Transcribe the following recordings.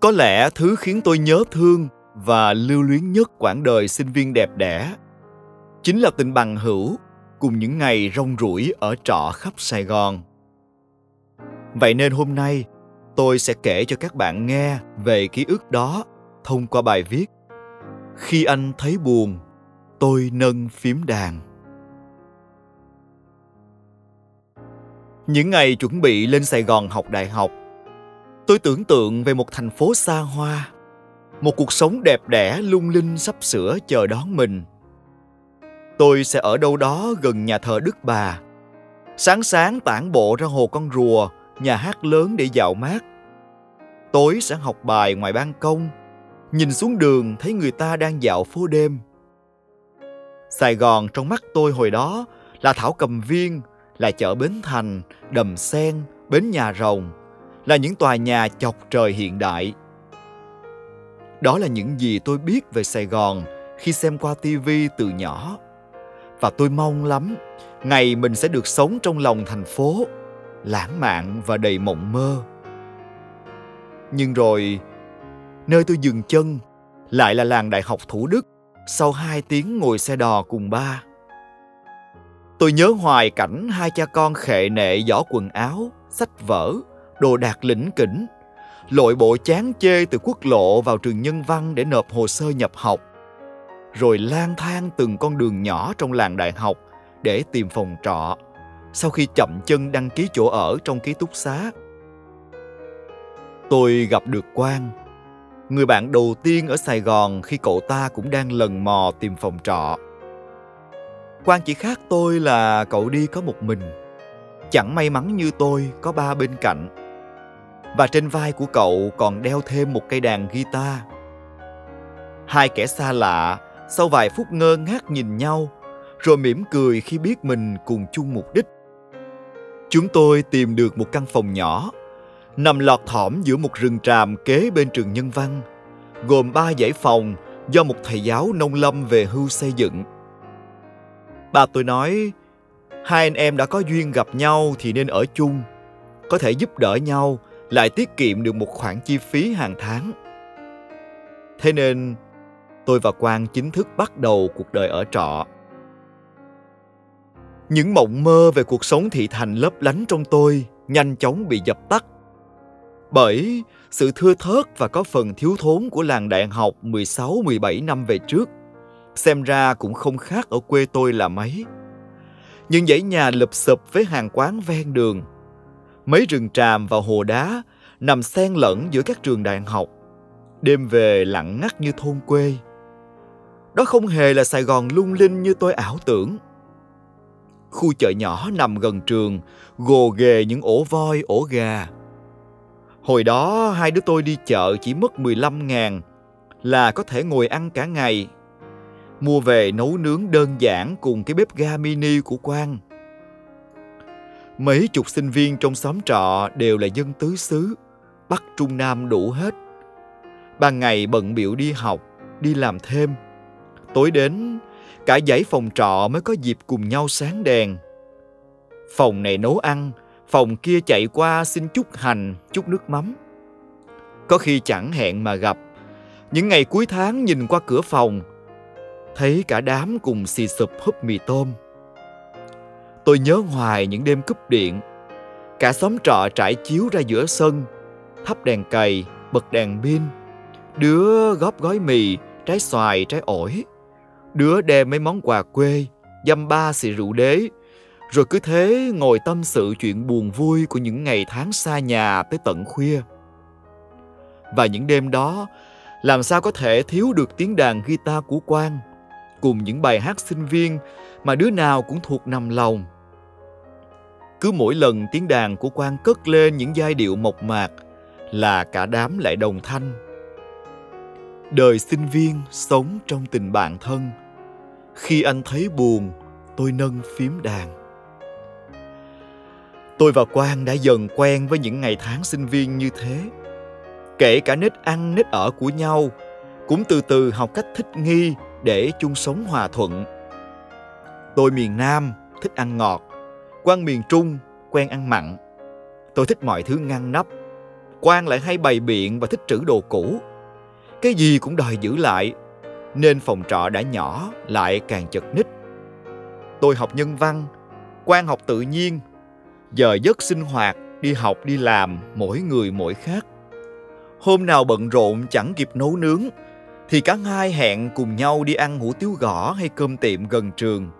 Có lẽ thứ khiến tôi nhớ thương và lưu luyến nhất quãng đời sinh viên đẹp đẽ chính là tình bằng hữu cùng những ngày rong ruổi ở trọ khắp Sài Gòn. Vậy nên hôm nay tôi sẽ kể cho các bạn nghe về ký ức đó thông qua bài viết Khi anh thấy buồn, tôi nâng phím đàn. Những ngày chuẩn bị lên Sài Gòn học đại học, tôi tưởng tượng về một thành phố xa hoa, một cuộc sống đẹp đẽ lung linh sắp sửa chờ đón mình. Tôi sẽ ở đâu đó gần nhà thờ Đức Bà. Sáng sáng tản bộ ra hồ con rùa, nhà hát lớn để dạo mát. Tối sẽ học bài ngoài ban công, nhìn xuống đường thấy người ta đang dạo phố đêm. Sài Gòn trong mắt tôi hồi đó là Thảo Cầm Viên, là chợ Bến Thành, Đầm Sen, Bến Nhà Rồng, là những tòa nhà chọc trời hiện đại. Đó là những gì tôi biết về Sài Gòn khi xem qua TV từ nhỏ. Và tôi mong lắm ngày mình sẽ được sống trong lòng thành phố, lãng mạn và đầy mộng mơ. Nhưng rồi, nơi tôi dừng chân lại là làng Đại học Thủ Đức sau hai tiếng ngồi xe đò cùng ba. Tôi nhớ hoài cảnh hai cha con khệ nệ giỏ quần áo, sách vở, đồ đạc lĩnh kỉnh, lội bộ chán chê từ quốc lộ vào trường nhân văn để nộp hồ sơ nhập học, rồi lang thang từng con đường nhỏ trong làng đại học để tìm phòng trọ, sau khi chậm chân đăng ký chỗ ở trong ký túc xá. Tôi gặp được Quang, người bạn đầu tiên ở Sài Gòn khi cậu ta cũng đang lần mò tìm phòng trọ. Quang chỉ khác tôi là cậu đi có một mình. Chẳng may mắn như tôi có ba bên cạnh. Và trên vai của cậu còn đeo thêm một cây đàn guitar. Hai kẻ xa lạ sau vài phút ngơ ngác nhìn nhau rồi mỉm cười khi biết mình cùng chung mục đích. Chúng tôi tìm được một căn phòng nhỏ nằm lọt thỏm giữa một rừng tràm kế bên trường nhân văn gồm ba dãy phòng do một thầy giáo nông lâm về hưu xây dựng Bà tôi nói, hai anh em đã có duyên gặp nhau thì nên ở chung, có thể giúp đỡ nhau, lại tiết kiệm được một khoản chi phí hàng tháng. Thế nên, tôi và Quang chính thức bắt đầu cuộc đời ở trọ. Những mộng mơ về cuộc sống thị thành lấp lánh trong tôi nhanh chóng bị dập tắt. Bởi sự thưa thớt và có phần thiếu thốn của làng đại học 16-17 năm về trước xem ra cũng không khác ở quê tôi là mấy. Những dãy nhà lụp xụp với hàng quán ven đường, mấy rừng tràm và hồ đá nằm xen lẫn giữa các trường đại học, đêm về lặng ngắt như thôn quê. Đó không hề là Sài Gòn lung linh như tôi ảo tưởng. Khu chợ nhỏ nằm gần trường, gồ ghề những ổ voi, ổ gà. Hồi đó hai đứa tôi đi chợ chỉ mất 15 ngàn là có thể ngồi ăn cả ngày mua về nấu nướng đơn giản cùng cái bếp ga mini của Quang. Mấy chục sinh viên trong xóm trọ đều là dân tứ xứ, Bắc Trung Nam đủ hết. Ban ngày bận biểu đi học, đi làm thêm. Tối đến, cả dãy phòng trọ mới có dịp cùng nhau sáng đèn. Phòng này nấu ăn, phòng kia chạy qua xin chút hành, chút nước mắm. Có khi chẳng hẹn mà gặp. Những ngày cuối tháng nhìn qua cửa phòng, thấy cả đám cùng xì sụp húp mì tôm. Tôi nhớ hoài những đêm cúp điện, cả xóm trọ trải chiếu ra giữa sân, thắp đèn cầy, bật đèn pin, đứa góp gói mì, trái xoài, trái ổi, đứa đem mấy món quà quê, dăm ba xì rượu đế, rồi cứ thế ngồi tâm sự chuyện buồn vui của những ngày tháng xa nhà tới tận khuya. Và những đêm đó, làm sao có thể thiếu được tiếng đàn guitar của Quang cùng những bài hát sinh viên mà đứa nào cũng thuộc nằm lòng. Cứ mỗi lần tiếng đàn của quan cất lên những giai điệu mộc mạc là cả đám lại đồng thanh. Đời sinh viên sống trong tình bạn thân. Khi anh thấy buồn, tôi nâng phím đàn. Tôi và Quang đã dần quen với những ngày tháng sinh viên như thế. Kể cả nết ăn nết ở của nhau, cũng từ từ học cách thích nghi để chung sống hòa thuận. Tôi miền Nam thích ăn ngọt, quan miền Trung quen ăn mặn. Tôi thích mọi thứ ngăn nắp. quan lại hay bày biện và thích trữ đồ cũ. Cái gì cũng đòi giữ lại, nên phòng trọ đã nhỏ lại càng chật ních. Tôi học nhân văn, quan học tự nhiên. Giờ giấc sinh hoạt, đi học đi làm, mỗi người mỗi khác. Hôm nào bận rộn chẳng kịp nấu nướng, thì cả hai hẹn cùng nhau đi ăn hủ tiếu gõ hay cơm tiệm gần trường.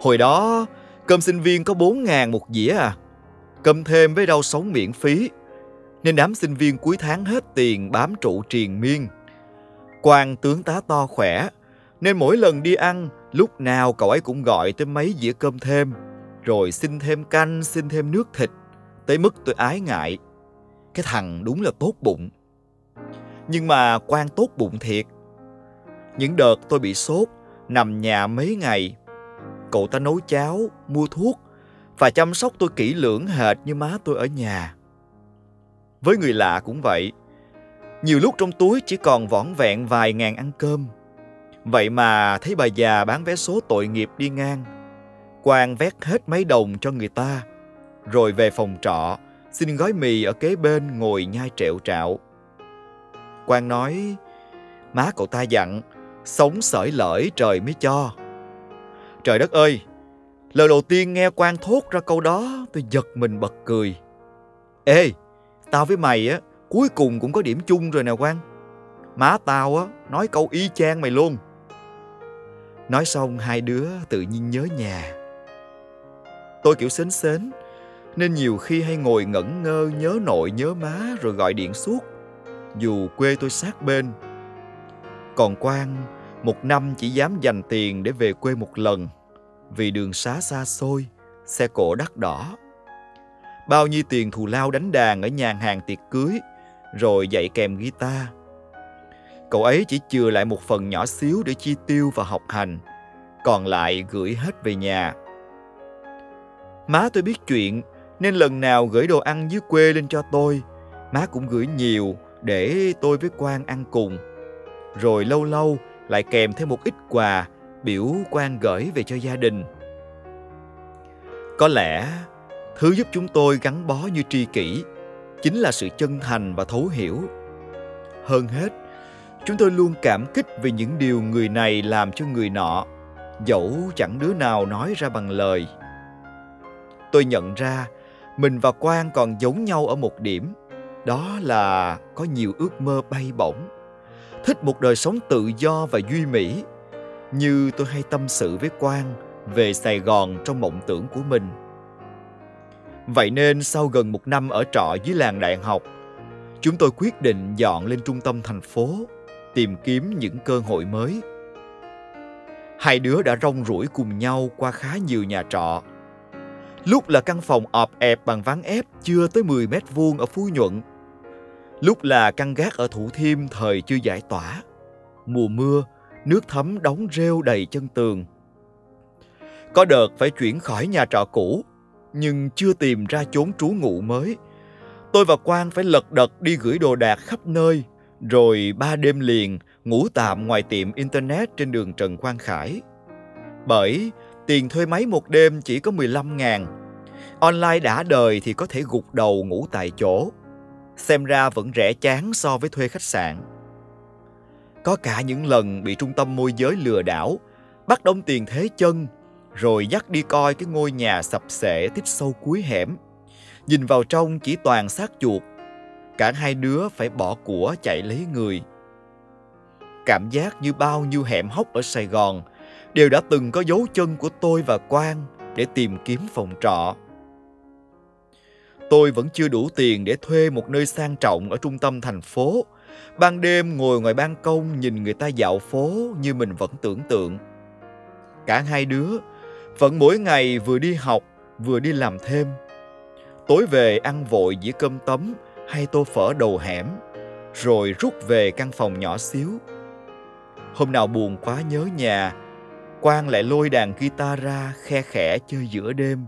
Hồi đó, cơm sinh viên có 4 ngàn một dĩa à. Cơm thêm với rau sống miễn phí. Nên đám sinh viên cuối tháng hết tiền bám trụ triền miên. Quang tướng tá to khỏe, nên mỗi lần đi ăn, lúc nào cậu ấy cũng gọi tới mấy dĩa cơm thêm, rồi xin thêm canh, xin thêm nước thịt, tới mức tôi ái ngại. Cái thằng đúng là tốt bụng. Nhưng mà Quang tốt bụng thiệt. Những đợt tôi bị sốt, nằm nhà mấy ngày, cậu ta nấu cháo, mua thuốc và chăm sóc tôi kỹ lưỡng hệt như má tôi ở nhà. Với người lạ cũng vậy, nhiều lúc trong túi chỉ còn vỏn vẹn vài ngàn ăn cơm. Vậy mà thấy bà già bán vé số tội nghiệp đi ngang. Quang vét hết mấy đồng cho người ta. Rồi về phòng trọ, xin gói mì ở kế bên ngồi nhai trẹo trạo. Quang nói, má cậu ta dặn, sống sởi lởi trời mới cho. Trời đất ơi, lời đầu tiên nghe Quang thốt ra câu đó, tôi giật mình bật cười. Ê, tao với mày á, cuối cùng cũng có điểm chung rồi nè Quang. Má tao á, nói câu y chang mày luôn. Nói xong hai đứa tự nhiên nhớ nhà. Tôi kiểu sến sến, nên nhiều khi hay ngồi ngẩn ngơ nhớ nội nhớ má rồi gọi điện suốt, dù quê tôi sát bên. Còn Quang, một năm chỉ dám dành tiền để về quê một lần, vì đường xá xa xôi, xe cộ đắt đỏ. Bao nhiêu tiền thù lao đánh đàn ở nhà hàng tiệc cưới, rồi dạy kèm guitar. Cậu ấy chỉ chừa lại một phần nhỏ xíu để chi tiêu và học hành, còn lại gửi hết về nhà. Má tôi biết chuyện, nên lần nào gửi đồ ăn dưới quê lên cho tôi, má cũng gửi nhiều để tôi với Quang ăn cùng. Rồi lâu lâu lại kèm thêm một ít quà biểu quan gửi về cho gia đình. Có lẽ thứ giúp chúng tôi gắn bó như tri kỷ chính là sự chân thành và thấu hiểu. Hơn hết, chúng tôi luôn cảm kích vì những điều người này làm cho người nọ, dẫu chẳng đứa nào nói ra bằng lời. Tôi nhận ra mình và Quang còn giống nhau ở một điểm, đó là có nhiều ước mơ bay bổng, thích một đời sống tự do và duy mỹ, như tôi hay tâm sự với Quang về Sài Gòn trong mộng tưởng của mình. Vậy nên sau gần một năm ở trọ dưới làng đại học, chúng tôi quyết định dọn lên trung tâm thành phố, tìm kiếm những cơ hội mới. Hai đứa đã rong ruổi cùng nhau qua khá nhiều nhà trọ. Lúc là căn phòng ọp ẹp bằng ván ép chưa tới 10 mét vuông ở Phú Nhuận. Lúc là căn gác ở Thủ Thiêm thời chưa giải tỏa. Mùa mưa, nước thấm đóng rêu đầy chân tường. Có đợt phải chuyển khỏi nhà trọ cũ nhưng chưa tìm ra chốn trú ngụ mới. Tôi và Quang phải lật đật đi gửi đồ đạc khắp nơi, rồi ba đêm liền ngủ tạm ngoài tiệm Internet trên đường Trần Quang Khải. Bởi tiền thuê máy một đêm chỉ có 15 ngàn. Online đã đời thì có thể gục đầu ngủ tại chỗ. Xem ra vẫn rẻ chán so với thuê khách sạn. Có cả những lần bị trung tâm môi giới lừa đảo, bắt đông tiền thế chân rồi dắt đi coi cái ngôi nhà sập sệ tít sâu cuối hẻm. Nhìn vào trong chỉ toàn xác chuột. Cả hai đứa phải bỏ của chạy lấy người. Cảm giác như bao nhiêu hẻm hốc ở Sài Gòn đều đã từng có dấu chân của tôi và Quang để tìm kiếm phòng trọ. Tôi vẫn chưa đủ tiền để thuê một nơi sang trọng ở trung tâm thành phố. Ban đêm ngồi ngoài ban công nhìn người ta dạo phố như mình vẫn tưởng tượng. Cả hai đứa vẫn mỗi ngày vừa đi học, vừa đi làm thêm tối về ăn vội dĩa cơm tấm hay tô phở đầu hẻm, rồi rút về căn phòng nhỏ xíu hôm nào buồn quá nhớ nhà, quang lại lôi đàn guitar ra khe khẽ chơi giữa đêm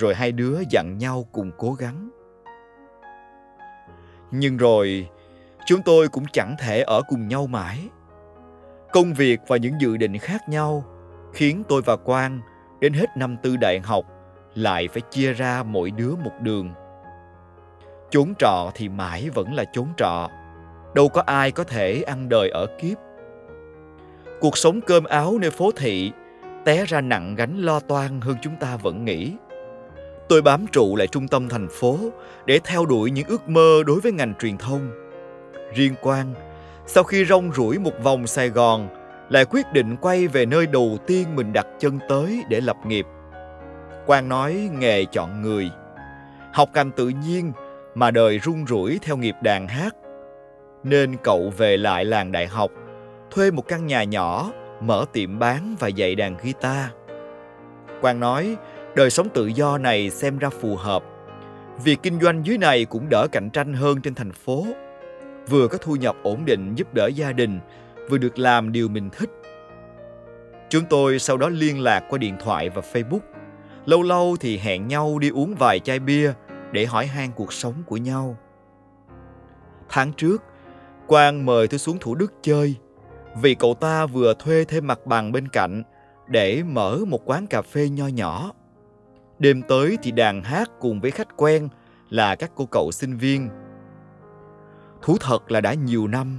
rồi hai đứa dặn nhau cùng cố gắng. Nhưng rồi, chúng tôi cũng chẳng thể ở cùng nhau mãi. Công việc và những dự định khác nhau khiến tôi và quang đến hết năm tư đại học lại phải chia ra mỗi đứa một đường. Chốn trọ thì mãi vẫn là chốn trọ. Đâu có ai có thể ăn đời ở kiếp. Cuộc sống cơm áo nơi phố thị té ra nặng gánh lo toan hơn chúng ta vẫn nghĩ tôi bám trụ lại trung tâm thành phố để theo đuổi những ước mơ đối với ngành truyền thông. Riêng quang, sau khi rong ruổi một vòng sài gòn, lại quyết định quay về nơi đầu tiên mình đặt chân tới để lập nghiệp. Quang nói nghề chọn người. Học ngành tự nhiên mà đời rung rủi theo nghiệp đàn hát. Nên cậu về lại làng đại học, thuê một căn nhà nhỏ, mở tiệm bán và dạy đàn guitar. Quang nói đời sống tự do này xem ra phù hợp. Việc kinh doanh dưới này cũng đỡ cạnh tranh hơn trên thành phố. Vừa có thu nhập ổn định giúp đỡ gia đình, vừa được làm điều mình thích. Chúng tôi sau đó liên lạc qua điện thoại và facebook. Lâu lâu thì hẹn nhau đi uống vài chai bia để hỏi han cuộc sống của nhau. Tháng trước, quang mời tôi xuống thủ đức chơi, vì cậu ta vừa thuê thêm mặt bằng bên cạnh để mở một quán cà phê nho nhỏ đêm tới thì đàn hát cùng với khách quen là các cô cậu sinh viên. Thú thật là đã nhiều năm,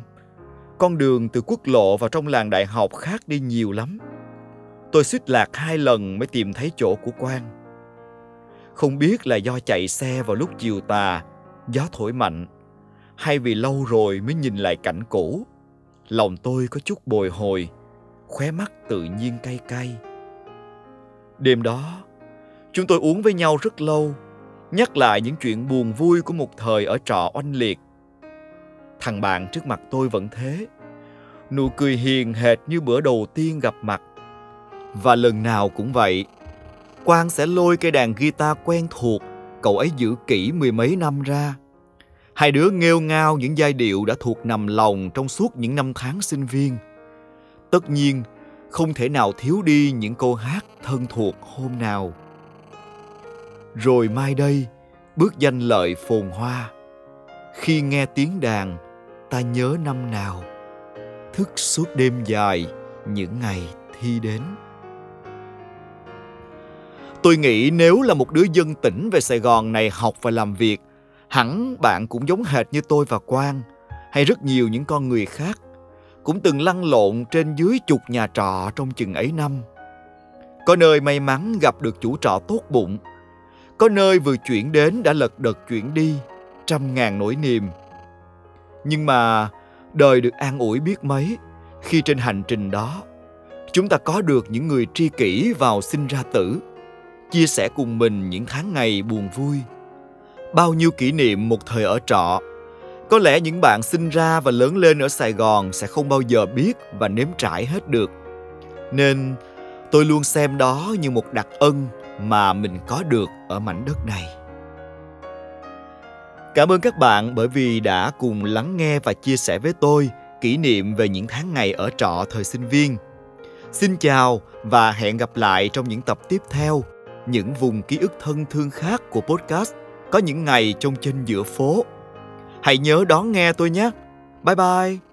con đường từ quốc lộ vào trong làng đại học khác đi nhiều lắm. Tôi suýt lạc hai lần mới tìm thấy chỗ của quan không biết là do chạy xe vào lúc chiều tà, gió thổi mạnh, hay vì lâu rồi mới nhìn lại cảnh cũ. Lòng tôi có chút bồi hồi, khóe mắt tự nhiên cay cay. Đêm đó chúng tôi uống với nhau rất lâu, nhắc lại những chuyện buồn vui của một thời ở trọ oanh liệt. Thằng bạn trước mặt tôi vẫn thế, nụ cười hiền hệt như bữa đầu tiên gặp mặt. Và lần nào cũng vậy, quang sẽ lôi cây đàn guitar quen thuộc cậu ấy giữ kỹ mười mấy năm ra. Hai đứa nghêu ngao những giai điệu đã thuộc nằm lòng trong suốt những năm tháng sinh viên. Tất nhiên, không thể nào thiếu đi những câu hát thân thuộc hôm nào rồi mai đây, bước danh lợi phồn hoa. Khi nghe tiếng đàn, ta nhớ năm nào. Thức suốt đêm dài, những ngày thi đến. Tôi nghĩ nếu là một đứa dân tỉnh về sài gòn này học và làm việc, hẳn bạn cũng giống hệt như tôi và quang, hay rất nhiều những con người khác, cũng từng lăn lộn trên dưới chục nhà trọ trong chừng ấy năm. Có nơi may mắn gặp được chủ trọ tốt bụng có nơi vừa chuyển đến đã lật đật chuyển đi, trăm ngàn nỗi niềm. Nhưng mà đời được an ủi biết mấy, khi trên hành trình đó, chúng ta có được những người tri kỷ vào sinh ra tử, chia sẻ cùng mình những tháng ngày buồn vui. Bao nhiêu kỷ niệm một thời ở trọ, có lẽ những bạn sinh ra và lớn lên ở sài gòn sẽ không bao giờ biết và nếm trải hết được. Nên tôi luôn xem đó như một đặc ân mà mình có được ở mảnh đất này. Cảm ơn các bạn bởi vì đã cùng lắng nghe và chia sẻ với tôi kỷ niệm về những tháng ngày ở trọ thời sinh viên. Xin chào và hẹn gặp lại trong những tập tiếp theo, những vùng ký ức thân thương khác của podcast có những ngày trong chân giữa phố. Hãy nhớ đón nghe tôi nhé. Bye bye.